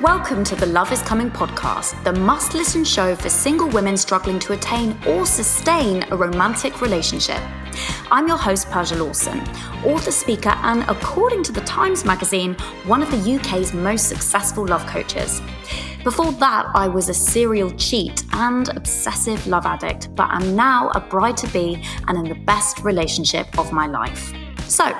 Welcome to the Love is Coming podcast, the must listen show for single women struggling to attain or sustain a romantic relationship. I'm your host, Persia Lawson, author, speaker, and according to the Times magazine, one of the UK's most successful love coaches. Before that, I was a serial cheat and obsessive love addict, but I'm now a bride to be and in the best relationship of my life. So,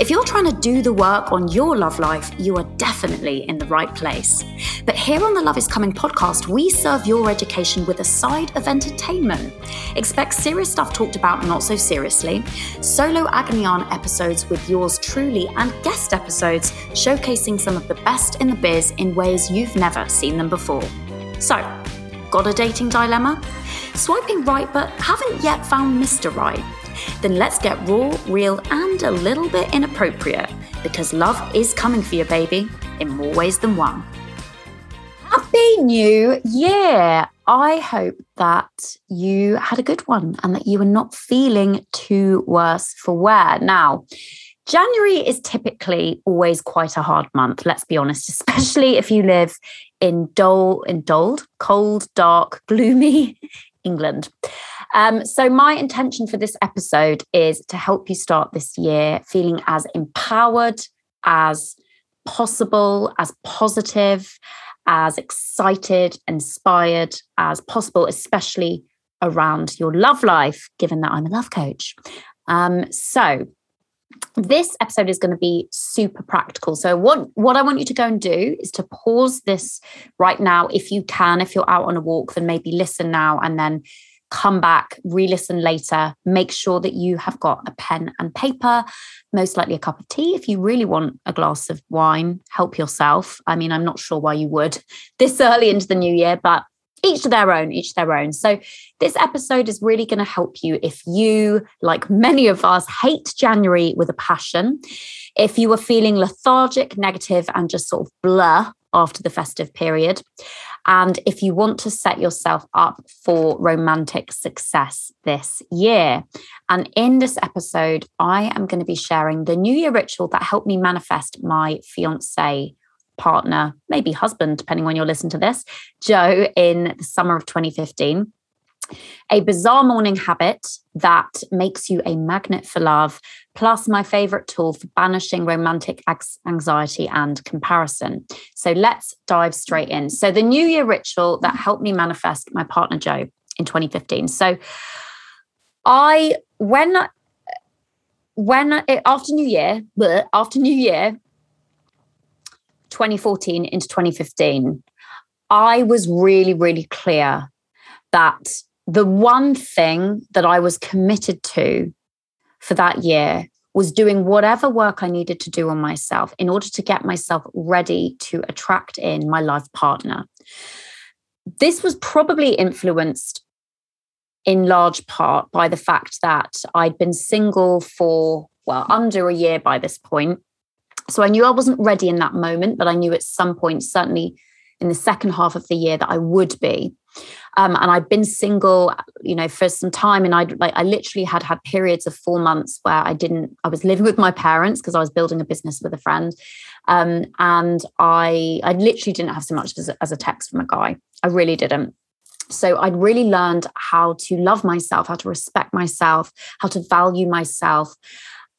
if you're trying to do the work on your love life, you are definitely in the right place. But here on the Love is Coming podcast, we serve your education with a side of entertainment. Expect serious stuff talked about not so seriously, solo agony aunt episodes with yours truly, and guest episodes showcasing some of the best in the biz in ways you've never seen them before. So, got a dating dilemma? Swiping right but haven't yet found Mr. Right? Then let's get raw, real, and a little bit inappropriate because love is coming for you, baby, in more ways than one. Happy New Year! I hope that you had a good one and that you are not feeling too worse for wear. Now, January is typically always quite a hard month, let's be honest, especially if you live in dull, in dulled, cold, dark, gloomy England. Um, so, my intention for this episode is to help you start this year feeling as empowered, as possible, as positive, as excited, inspired as possible, especially around your love life, given that I'm a love coach. Um, so, this episode is going to be super practical. So what what I want you to go and do is to pause this right now if you can if you're out on a walk then maybe listen now and then come back, re listen later. Make sure that you have got a pen and paper, most likely a cup of tea. If you really want a glass of wine, help yourself. I mean, I'm not sure why you would this early into the new year, but each to their own, each their own. So, this episode is really going to help you if you, like many of us, hate January with a passion. If you are feeling lethargic, negative, and just sort of blur after the festive period. And if you want to set yourself up for romantic success this year. And in this episode, I am going to be sharing the New Year ritual that helped me manifest my fiance partner, maybe husband, depending on you're listening to this, Joe, in the summer of 2015 a bizarre morning habit that makes you a magnet for love, plus my favorite tool for banishing romantic anxiety and comparison. So let's dive straight in. So, the New Year ritual that helped me manifest my partner Joe in 2015. So, I, when, when after New Year, after New Year, 2014 into 2015, I was really, really clear that the one thing that I was committed to for that year was doing whatever work I needed to do on myself in order to get myself ready to attract in my life partner. This was probably influenced in large part by the fact that I'd been single for, well, under a year by this point. So I knew I wasn't ready in that moment, but I knew at some point, certainly in the second half of the year, that I would be. Um, and I'd been single, you know, for some time, and I like I literally had had periods of four months where I didn't. I was living with my parents because I was building a business with a friend, um, and I I literally didn't have so much as as a text from a guy. I really didn't. So I'd really learned how to love myself, how to respect myself, how to value myself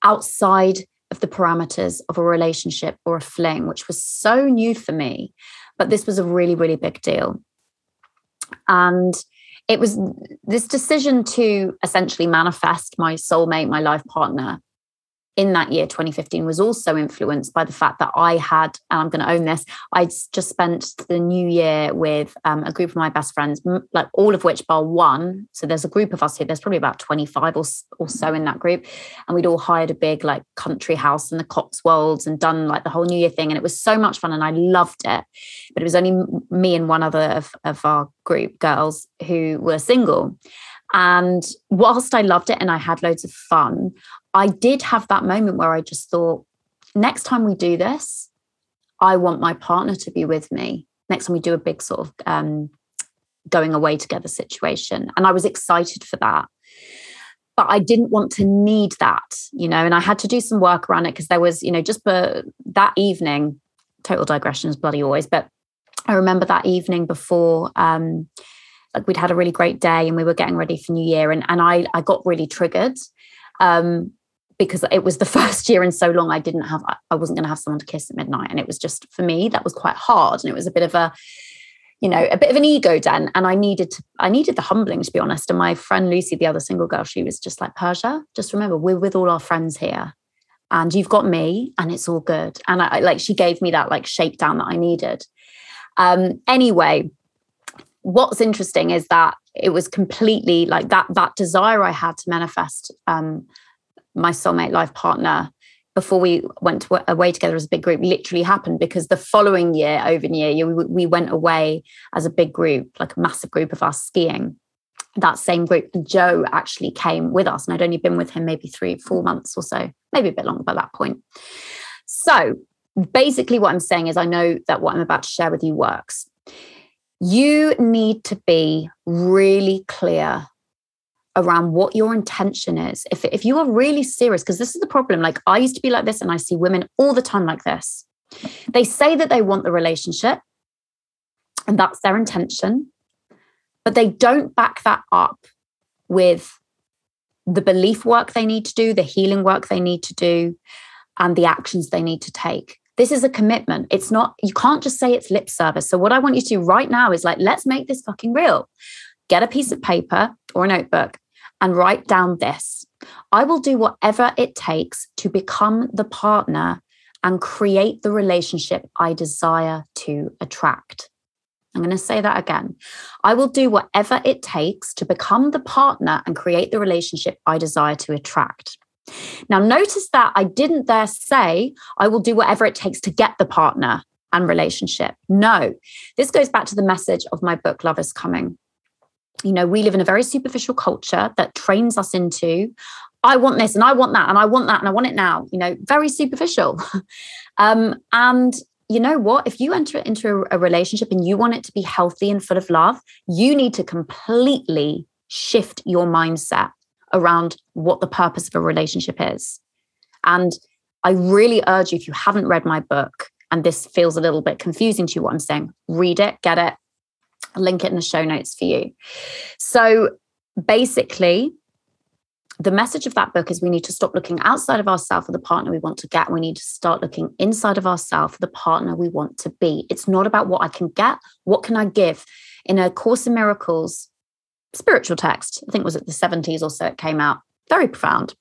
outside of the parameters of a relationship or a fling, which was so new for me. But this was a really, really big deal. And it was this decision to essentially manifest my soulmate, my life partner, in that year 2015 was also influenced by the fact that I had, and I'm going to own this, I'd just spent the new year with um, a group of my best friends, like all of which bar one. So there's a group of us here, there's probably about 25 or, or so in that group. And we'd all hired a big like country house in the Cotswolds and done like the whole new year thing. And it was so much fun and I loved it. But it was only me and one other of, of our group girls who were single. And whilst I loved it and I had loads of fun, I did have that moment where I just thought, next time we do this, I want my partner to be with me. Next time we do a big sort of um, going away together situation. And I was excited for that. But I didn't want to need that, you know, and I had to do some work around it because there was, you know, just for that evening, total digression is bloody always, but I remember that evening before, um, like we'd had a really great day and we were getting ready for New Year, and and I I got really triggered. Um, because it was the first year in so long I didn't have I wasn't going to have someone to kiss at midnight. And it was just for me that was quite hard and it was a bit of a you know a bit of an ego den. And I needed to I needed the humbling to be honest. And my friend Lucy the other single girl she was just like Persia just remember we're with all our friends here and you've got me and it's all good. And I like she gave me that like shakedown that I needed. Um anyway what's interesting is that it was completely like that that desire I had to manifest um my soulmate life partner before we went to, away together as a big group literally happened because the following year over year we, we went away as a big group like a massive group of us skiing. That same group joe actually came with us and i'd only been with him maybe three four months or so maybe a bit longer by that point. So basically what i'm saying is i know that what i'm about to share with you works you need to be really clear around what your intention is. If, if you are really serious, because this is the problem, like I used to be like this, and I see women all the time like this. They say that they want the relationship, and that's their intention, but they don't back that up with the belief work they need to do, the healing work they need to do, and the actions they need to take. This is a commitment. It's not, you can't just say it's lip service. So, what I want you to do right now is like, let's make this fucking real. Get a piece of paper or a notebook and write down this I will do whatever it takes to become the partner and create the relationship I desire to attract. I'm going to say that again. I will do whatever it takes to become the partner and create the relationship I desire to attract. Now, notice that I didn't there say I will do whatever it takes to get the partner and relationship. No, this goes back to the message of my book, Love is Coming you know, we live in a very superficial culture that trains us into, I want this and I want that and I want that and I want it now, you know, very superficial. um, and you know what? If you enter into a, a relationship and you want it to be healthy and full of love, you need to completely shift your mindset around what the purpose of a relationship is. And I really urge you, if you haven't read my book, and this feels a little bit confusing to you, what I'm saying, read it, get it, I'll link it in the show notes for you. So basically, the message of that book is we need to stop looking outside of ourselves for the partner we want to get. We need to start looking inside of ourselves for the partner we want to be. It's not about what I can get, what can I give? In a Course in Miracles spiritual text, I think it was at the 70s or so it came out. Very profound.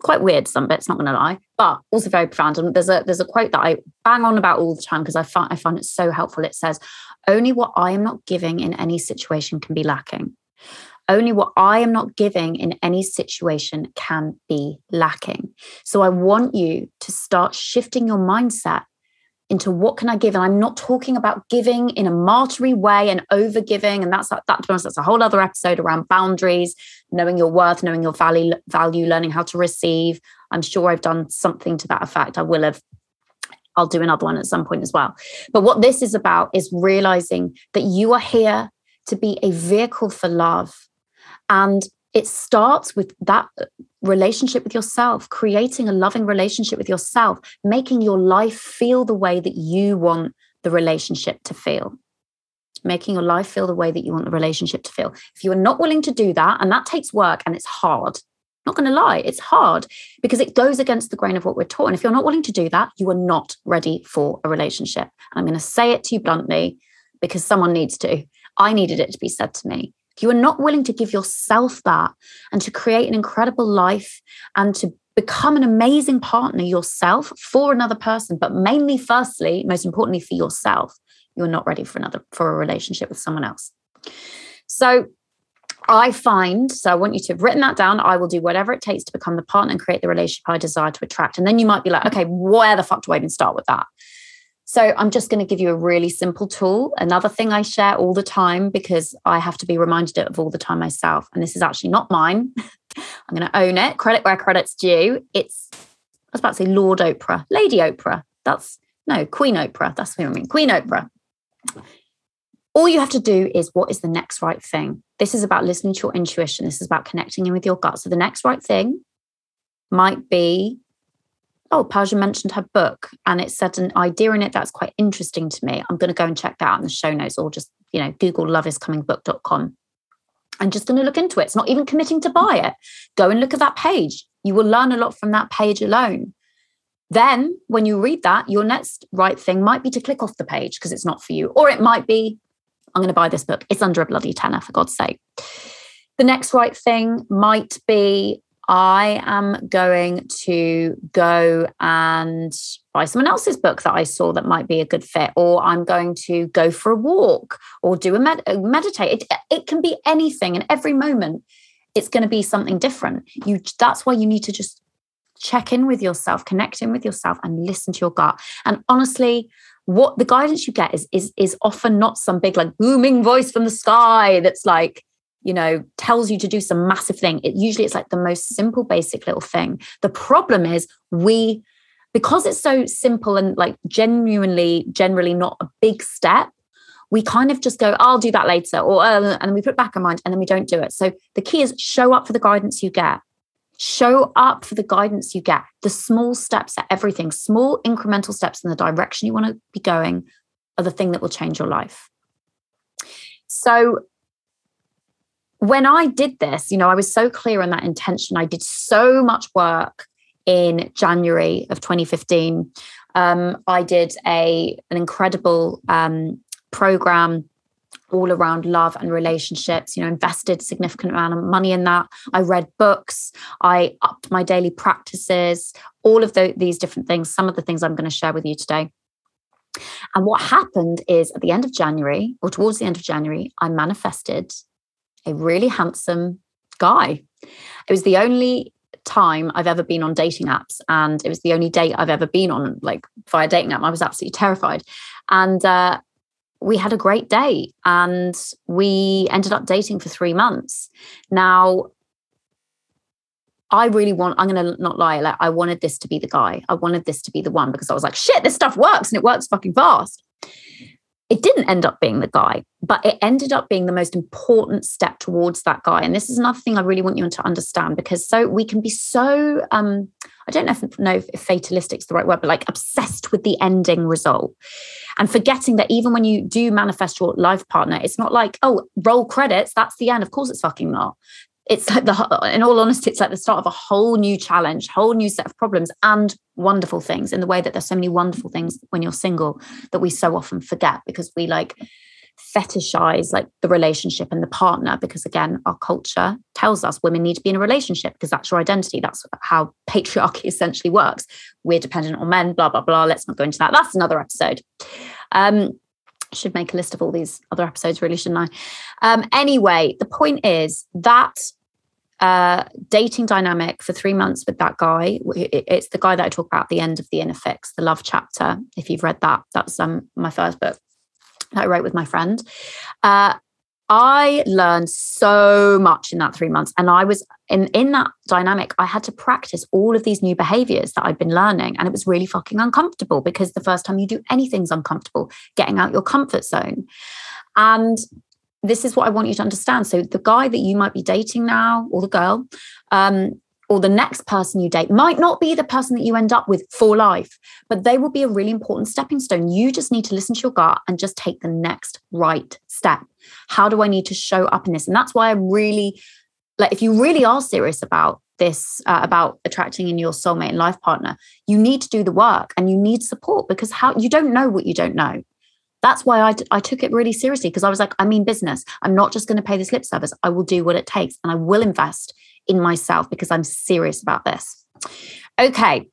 Quite weird, some bits, not gonna lie, but also very profound. And there's a there's a quote that I bang on about all the time because I find I find it so helpful. It says, only what I am not giving in any situation can be lacking. Only what I am not giving in any situation can be lacking. So I want you to start shifting your mindset into what can I give? And I'm not talking about giving in a martyry way and over giving. And that's that, be that's a whole other episode around boundaries, knowing your worth, knowing your value, value, learning how to receive. I'm sure I've done something to that effect. I will have I'll do another one at some point as well. But what this is about is realizing that you are here to be a vehicle for love. And it starts with that relationship with yourself, creating a loving relationship with yourself, making your life feel the way that you want the relationship to feel. Making your life feel the way that you want the relationship to feel. If you are not willing to do that, and that takes work and it's hard, not going to lie, it's hard because it goes against the grain of what we're taught. And if you're not willing to do that, you are not ready for a relationship. And I'm going to say it to you bluntly because someone needs to. I needed it to be said to me. If you are not willing to give yourself that and to create an incredible life and to become an amazing partner yourself for another person, but mainly, firstly, most importantly, for yourself, you're not ready for another for a relationship with someone else. So I find, so I want you to have written that down. I will do whatever it takes to become the partner and create the relationship I desire to attract. And then you might be like, okay, where the fuck do I even start with that? So I'm just going to give you a really simple tool. Another thing I share all the time because I have to be reminded of all the time myself. And this is actually not mine. I'm going to own it. Credit where credit's due. It's, I was about to say Lord Oprah, Lady Oprah. That's no Queen Oprah. That's what I mean. Queen Oprah all you have to do is what is the next right thing? This is about listening to your intuition. This is about connecting in with your gut. So the next right thing might be oh, Persia mentioned her book and it said an idea in it that's quite interesting to me. I'm going to go and check that out in the show notes or just, you know, Google loveiscomingbook.com. I'm just going to look into it. It's not even committing to buy it. Go and look at that page. You will learn a lot from that page alone. Then, when you read that, your next right thing might be to click off the page because it's not for you. Or it might be, I'm going to buy this book. It's under a bloody tenner, for God's sake. The next right thing might be, I am going to go and buy someone else's book that I saw that might be a good fit, or I'm going to go for a walk or do a med- meditate. It, it can be anything, and every moment it's going to be something different. You that's why you need to just check in with yourself, connect in with yourself, and listen to your gut. And honestly, what the guidance you get is is is often not some big like booming voice from the sky that's like you know tells you to do some massive thing. It usually it's like the most simple basic little thing. The problem is we because it's so simple and like genuinely generally not a big step we kind of just go i'll do that later or uh, and we put back in mind and then we don't do it. So the key is show up for the guidance you get. Show up for the guidance you get. The small steps at everything. Small incremental steps in the direction you want to be going are the thing that will change your life. So when I did this, you know, I was so clear on that intention. I did so much work in January of 2015. Um, I did a an incredible um, program all around love and relationships. You know, invested significant amount of money in that. I read books. I upped my daily practices. All of the, these different things. Some of the things I'm going to share with you today. And what happened is at the end of January, or towards the end of January, I manifested a really handsome guy. It was the only time I've ever been on dating apps, and it was the only date I've ever been on, like via dating app. I was absolutely terrified. And uh, we had a great date, and we ended up dating for three months. Now, I really want, I'm going to not lie, like I wanted this to be the guy. I wanted this to be the one because I was like, shit, this stuff works and it works fucking fast it didn't end up being the guy, but it ended up being the most important step towards that guy. And this is another thing I really want you to understand because so we can be so um, I don't know if, know if fatalistic is the right word, but like obsessed with the ending result and forgetting that even when you do manifest your life partner, it's not like, oh, roll credits, that's the end. Of course, it's fucking not it's like the in all honesty it's like the start of a whole new challenge whole new set of problems and wonderful things in the way that there's so many wonderful things when you're single that we so often forget because we like fetishize like the relationship and the partner because again our culture tells us women need to be in a relationship because that's your identity. That's how patriarchy essentially works. We're dependent on men blah blah blah. Let's not go into that. That's another episode. Um should make a list of all these other episodes, really, shouldn't I? Um, anyway, the point is that uh, dating dynamic for three months with that guy. It's the guy that I talk about at the end of the Inner Fix, the love chapter. If you've read that, that's um, my first book that I wrote with my friend. Uh, I learned so much in that three months. And I was in, in that dynamic, I had to practice all of these new behaviors that I'd been learning. And it was really fucking uncomfortable because the first time you do anything's uncomfortable, getting out your comfort zone. And this is what I want you to understand. So the guy that you might be dating now, or the girl, um, or the next person you date might not be the person that you end up with for life, but they will be a really important stepping stone. You just need to listen to your gut and just take the next right step. How do I need to show up in this? And that's why I'm really like, if you really are serious about this, uh, about attracting in your soulmate and life partner, you need to do the work and you need support because how you don't know what you don't know. That's why I, took it really seriously because I was like, I mean business. I'm not just going to pay this lip service. I will do what it takes and I will invest in myself because I'm serious about this. Okay.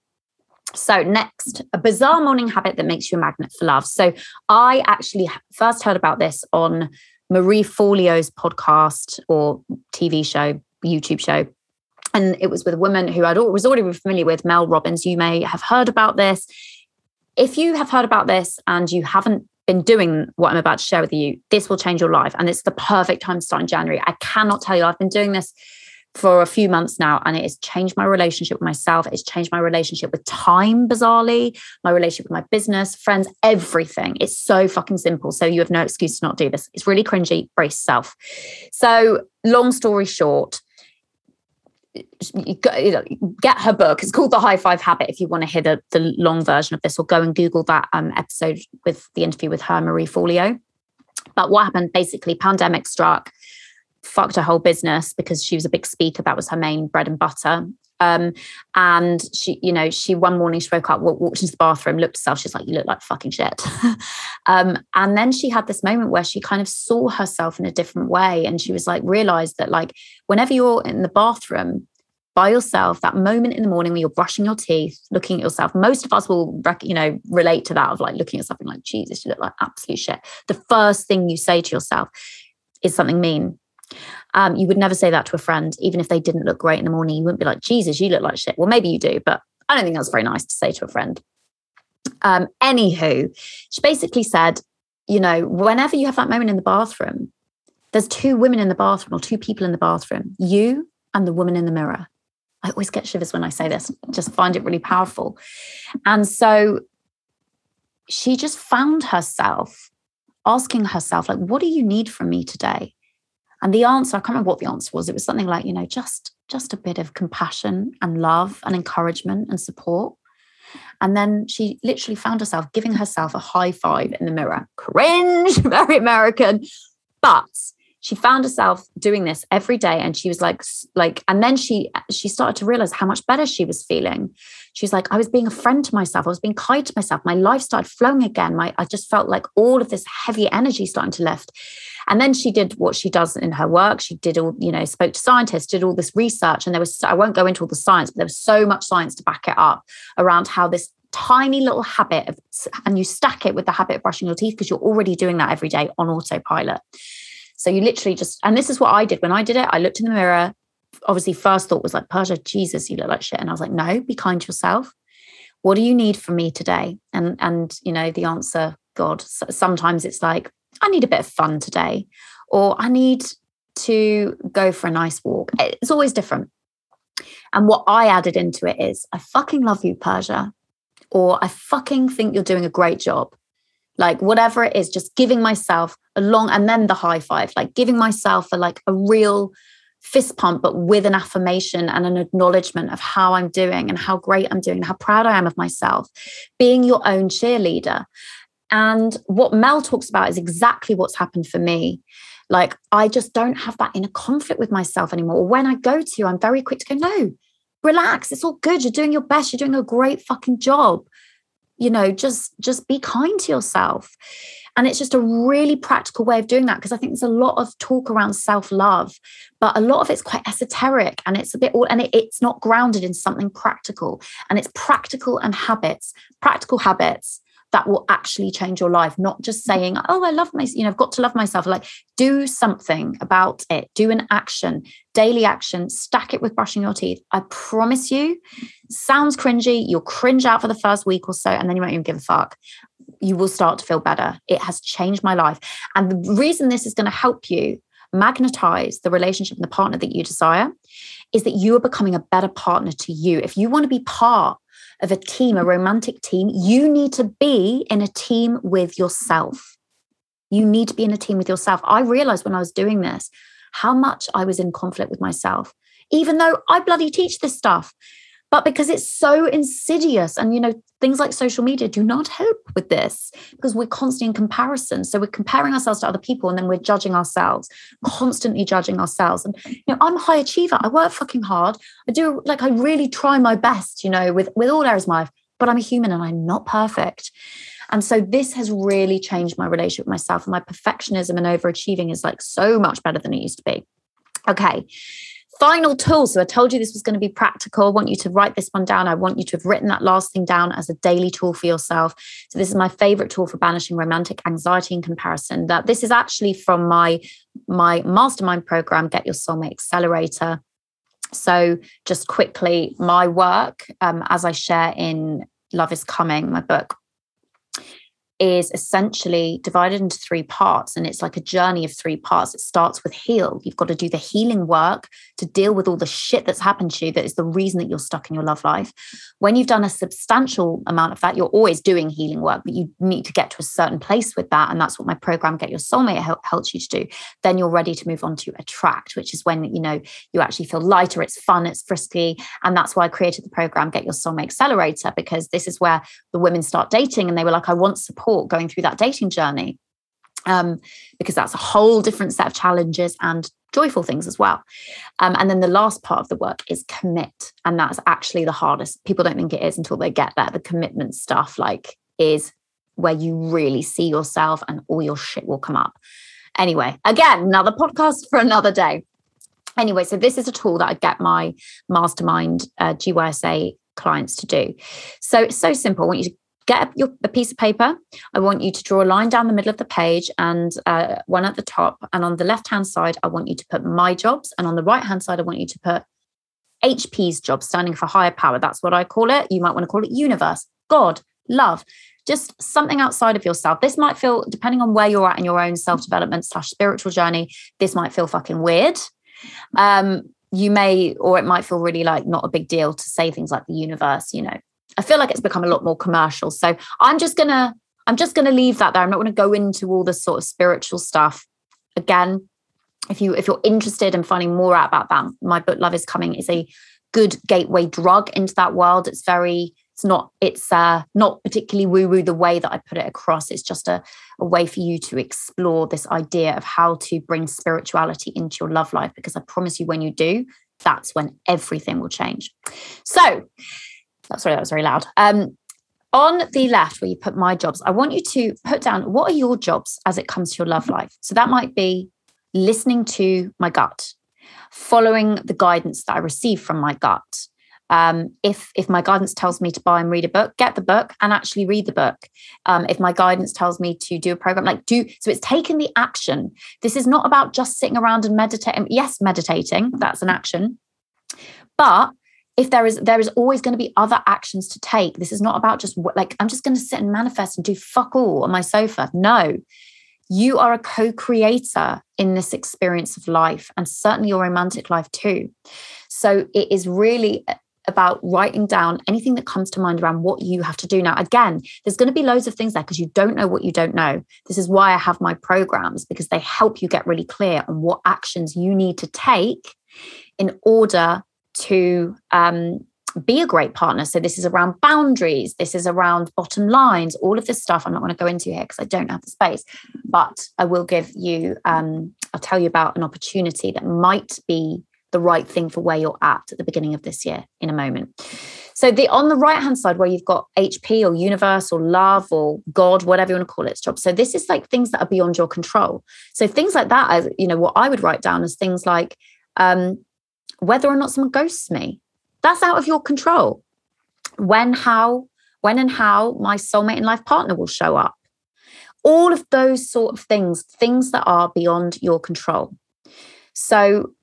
So, next, a bizarre morning habit that makes you a magnet for love. So, I actually first heard about this on Marie Forleo's podcast or TV show, YouTube show. And it was with a woman who I was already familiar with, Mel Robbins. You may have heard about this. If you have heard about this and you haven't been doing what I'm about to share with you, this will change your life. And it's the perfect time to start in January. I cannot tell you, I've been doing this for a few months now and it has changed my relationship with myself. It's changed my relationship with time bizarrely my relationship with my business friends everything. It's so fucking simple. So you have no excuse to not do this. It's really cringy. Brace yourself. So long story short get her book. It's called The High Five Habit if you want to hear the, the long version of this, or go and Google that um, episode with the interview with her, Marie Forleo. But what happened basically, pandemic struck, fucked her whole business because she was a big speaker. That was her main bread and butter. Um, and she, you know, she one morning she woke up, walked into the bathroom, looked at herself. She's like, "You look like fucking shit." um, and then she had this moment where she kind of saw herself in a different way, and she was like, realized that like whenever you're in the bathroom by yourself, that moment in the morning when you're brushing your teeth, looking at yourself, most of us will, you know, relate to that of like looking at something like, Jesus, you look like absolute shit. The first thing you say to yourself is something mean um, you would never say that to a friend, even if they didn't look great in the morning. You wouldn't be like, Jesus, you look like shit. Well, maybe you do, but I don't think that's very nice to say to a friend. Um, anywho, she basically said, you know, whenever you have that moment in the bathroom, there's two women in the bathroom or two people in the bathroom, you and the woman in the mirror. I always get shivers when I say this, just find it really powerful. And so she just found herself asking herself, like, what do you need from me today? And the answer, I can't remember what the answer was. It was something like, you know, just just a bit of compassion and love and encouragement and support. And then she literally found herself giving herself a high five in the mirror. Cringe, very American. But she found herself doing this every day and she was like like and then she she started to realize how much better she was feeling. She was like i was being a friend to myself. I was being kind to myself. My life started flowing again. My i just felt like all of this heavy energy starting to lift. And then she did what she does in her work. She did all you know spoke to scientists did all this research and there was i won't go into all the science but there was so much science to back it up around how this tiny little habit of and you stack it with the habit of brushing your teeth because you're already doing that every day on autopilot so you literally just, and this is what I did when I did it. I looked in the mirror. Obviously, first thought was like, Persia, Jesus, you look like shit. And I was like, no, be kind to yourself. What do you need from me today? And and you know, the answer, God, sometimes it's like, I need a bit of fun today, or I need to go for a nice walk. It's always different. And what I added into it is, I fucking love you, Persia, or I fucking think you're doing a great job like whatever it is just giving myself a long and then the high five like giving myself a like a real fist pump but with an affirmation and an acknowledgement of how i'm doing and how great i'm doing how proud i am of myself being your own cheerleader. And what mel talks about is exactly what's happened for me. Like i just don't have that inner conflict with myself anymore. When i go to i'm very quick to go no relax it's all good. You're doing your best. You're doing a great fucking job you know just just be kind to yourself. And it's just a really practical way of doing that because i think there's a lot of talk around self-love but a lot of it's quite esoteric and it's a bit all and it, it's not grounded in something practical. And it's practical and habits practical habits that will actually change your life not just mm. saying oh i love myself you know i've got to love myself. Like do something about it. Do an action daily action. Stack it with brushing your teeth. I promise you sounds cringy. You'll cringe out for the first week or so and then you won't even give a fuck. You will start to feel better. It has changed my life. And the reason this is going to help you magnetize the relationship and the partner that you desire is that you are becoming a better partner to you. If you want to be part of a team, a romantic team, you need to be in a team with yourself. You need to be in a team with yourself. I realized when I was doing this how much I was in conflict with myself, even though I bloody teach this stuff but because it's so insidious and you know things like social media do not help with this because we're constantly in comparison. So we're comparing ourselves to other people and then we're judging ourselves constantly judging ourselves. And you know i'm a high achiever. I work fucking hard. I do like i really try my best you know with with all areas of my life but i'm a human and i'm not perfect. And so this has really changed my relationship with myself and my perfectionism and overachieving is like so much better than it used to be. Okay final tool. So I told you this was going to be practical. I want you to write this one down. I want you to have written that last thing down as a daily tool for yourself. So this is my favorite tool for banishing romantic anxiety and comparison. That this is actually from my my mastermind program, Get Your Soulmate Accelerator. So just quickly, my work, um, as I share in Love is Coming, my book, is essentially divided into three parts and it's like a journey of three parts. It starts with heal. You've got to do the healing work to deal with all the shit that's happened to you that is the reason that you're stuck in your love life. When you've done a substantial amount of that, you're always doing healing work, but you need to get to a certain place with that. And that's what my program, Get Your Soulmate, helps you to do. Then you're ready to move on to attract, which is when, you know, you actually feel lighter, it's fun, it's frisky. And that's why I created the program, Get Your Soulmate Accelerator, because this is where the women start dating and they were like, I want support support going through that dating journey um, because that's a whole different set of challenges and joyful things as well. Um, and then the last part of the work is commit. And that's actually the hardest. People don't think it is until they get there. The commitment stuff, like, is where you really see yourself and all your shit will come up. Anyway, again, another podcast for another day. Anyway, so this is a tool that I get my mastermind uh, GYSA clients to do. So it's so simple. I want you to get your, a piece of paper. I want you to draw a line down the middle of the page and uh, one at the top. And on the left hand side, I want you to put my jobs. And on the right hand side, I want you to put HP's job, standing for higher power. That's what I call it. You might want to call it universe, God, love, just something outside of yourself. This might feel, depending on where you're at in your own self development slash spiritual journey, this might feel fucking weird. Um, you may, or it might feel really like not a big deal to say things like the universe, you know, I feel like it's become a lot more commercial. So I'm just gonna I'm just gonna leave that there. I'm not gonna go into all the sort of spiritual stuff. Again, if you if you're interested in finding more out about that, my book Love is Coming is a good gateway drug into that world. It's very it's not it's uh not particularly woo woo the way that I put it across. It's just a, a way for you to explore this idea of how to bring spirituality into your love life because I promise you when you do, that's when everything will change. So sorry, that was very loud. Um, on the left, where you put my jobs, I want you to put down what are your jobs as it comes to your love life. So that might be listening to my gut, following the guidance that I receive from my gut. Um, if if my guidance tells me to buy and read a book, get the book and actually read the book. Um, if my guidance tells me to do a program, like do so, it's taking the action. This is not about just sitting around and meditating. Yes, meditating that's an action, but if there is there is always going to be other actions to take. This is not about just like i'm just going to sit and manifest and do fuck all on my sofa. No. You are a co-creator in this experience of life and certainly your romantic life too. So it is really about writing down anything that comes to mind around what you have to do. Now again there's going to be loads of things there because you don't know what you don't know. This is why i have my programs because they help you get really clear on what actions you need to take in order to um, be a great partner. So this is around boundaries. This is around bottom lines. All of this stuff I'm not going to go into here because I don't have the space. But I will give you. Um, I'll tell you about an opportunity that might be the right thing for where you're at at the beginning of this year in a moment. So the on the right hand side where you've got HP or universe or love or God, whatever you want to call it, job. So this is like things that are beyond your control. So things like that, as you know, what I would write down as things like um, whether or not someone ghosts me. That's out of your control. When, how, when and how my soulmate and life partner will show up. All of those sort of things, things that are beyond your control. So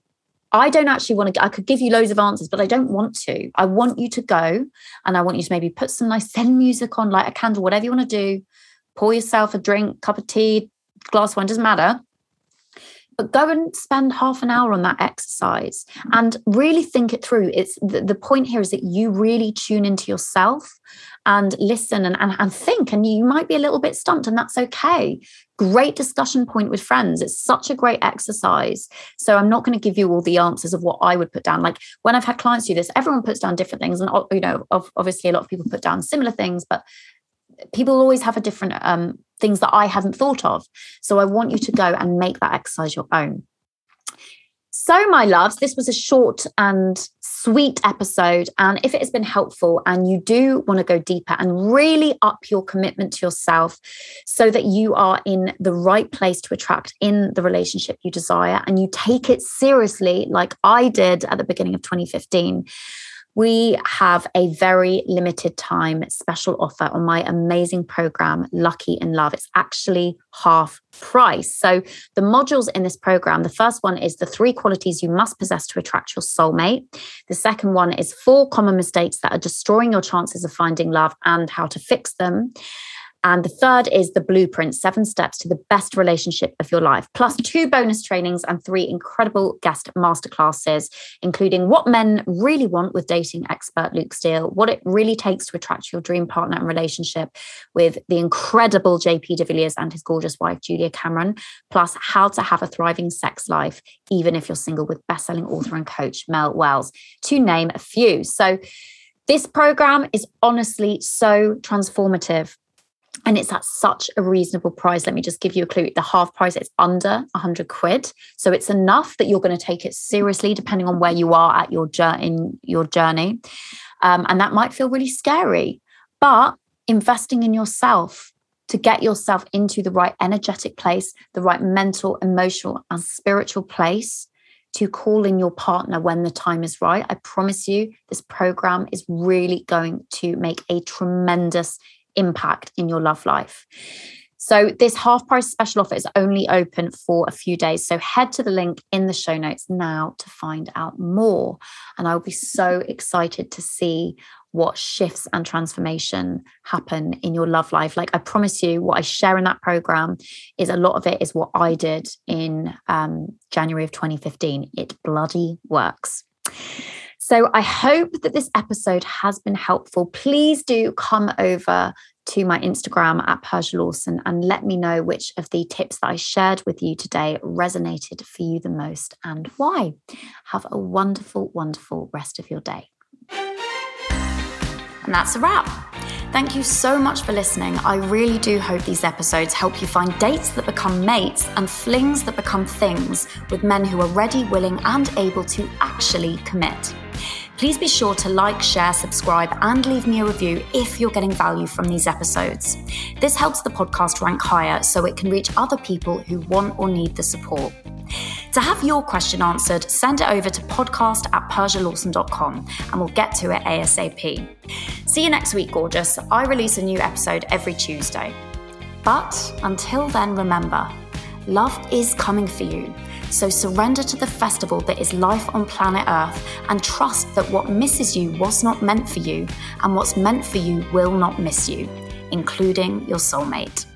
I don't actually want to, I could give you loads of answers, but I don't want to. I want you to go and I want you to maybe put some nice Zen music on, light a candle, whatever you want to do. Pour yourself a drink, cup of tea, glass of wine, doesn't matter but go and spend half an hour on that exercise and really think it through. It's the, the point here is that you really tune into yourself and listen and, and, and think and you might be a little bit stumped and that's okay. Great discussion point with friends. It's such a great exercise. So i'm not going to give you all the answers of what i would put down. Like when i've had clients do this everyone puts down different things and you know obviously a lot of people put down similar things but people always have a different um, things that I hadn't thought of. So I want you to go and make that exercise your own. So, my loves, this was a short and sweet episode. And if it has been helpful and you do want to go deeper and really up your commitment to yourself so that you are in the right place to attract in the relationship you desire and you take it seriously, like I did at the beginning of 2015 we have a very limited time special offer on my amazing program, Lucky in Love. It's actually half price. So, the modules in this program the first one is the three qualities you must possess to attract your soulmate. The second one is four common mistakes that are destroying your chances of finding love and how to fix them. And the third is the blueprint seven steps to the best relationship of your life, plus two bonus trainings and three incredible guest masterclasses, including what men really want with dating expert Luke Steele, what it really takes to attract your dream partner and relationship with the incredible JP de Villiers and his gorgeous wife, Julia Cameron, plus how to have a thriving sex life, even if you're single, with bestselling author and coach Mel Wells, to name a few. So, this program is honestly so transformative and it's at such a reasonable price. Let me just give you a clue. The half price it's under 100 quid. So it's enough that you're going to take it seriously depending on where you are at your journey in your journey. Um, and that might feel really scary, but investing in yourself to get yourself into the right energetic place, the right mental, emotional, and spiritual place to call in your partner when the time is right. I promise you, this program is really going to make a tremendous impact in your love life. So, this half price special offer is only open for a few days. So, head to the link in the show notes now to find out more. And I'll be so excited to see what shifts and transformation happen in your love life. Like, I promise you, what I share in that program is a lot of it is what I did in um, January of 2015. It bloody works. So I hope that this episode has been helpful. Please do come over to my Instagram at Persia Lawson and let me know which of the tips that I shared with you today resonated for you the most and why. Have a wonderful, wonderful rest of your day. And that's a wrap. Thank you so much for listening. I really do hope these episodes help you find dates that become mates and flings that become things with men who are ready, willing, and able to actually commit. Please be sure to like, share, subscribe, and leave me a review if you're getting value from these episodes. This helps the podcast rank higher so it can reach other people who want or need the support. To have your question answered, send it over to podcast at persialawson.com and we'll get to it ASAP. See you next week, gorgeous. I release a new episode every Tuesday. But until then, remember love is coming for you. So surrender to the festival that is life on planet Earth and trust that what misses you was not meant for you, and what's meant for you will not miss you, including your soulmate.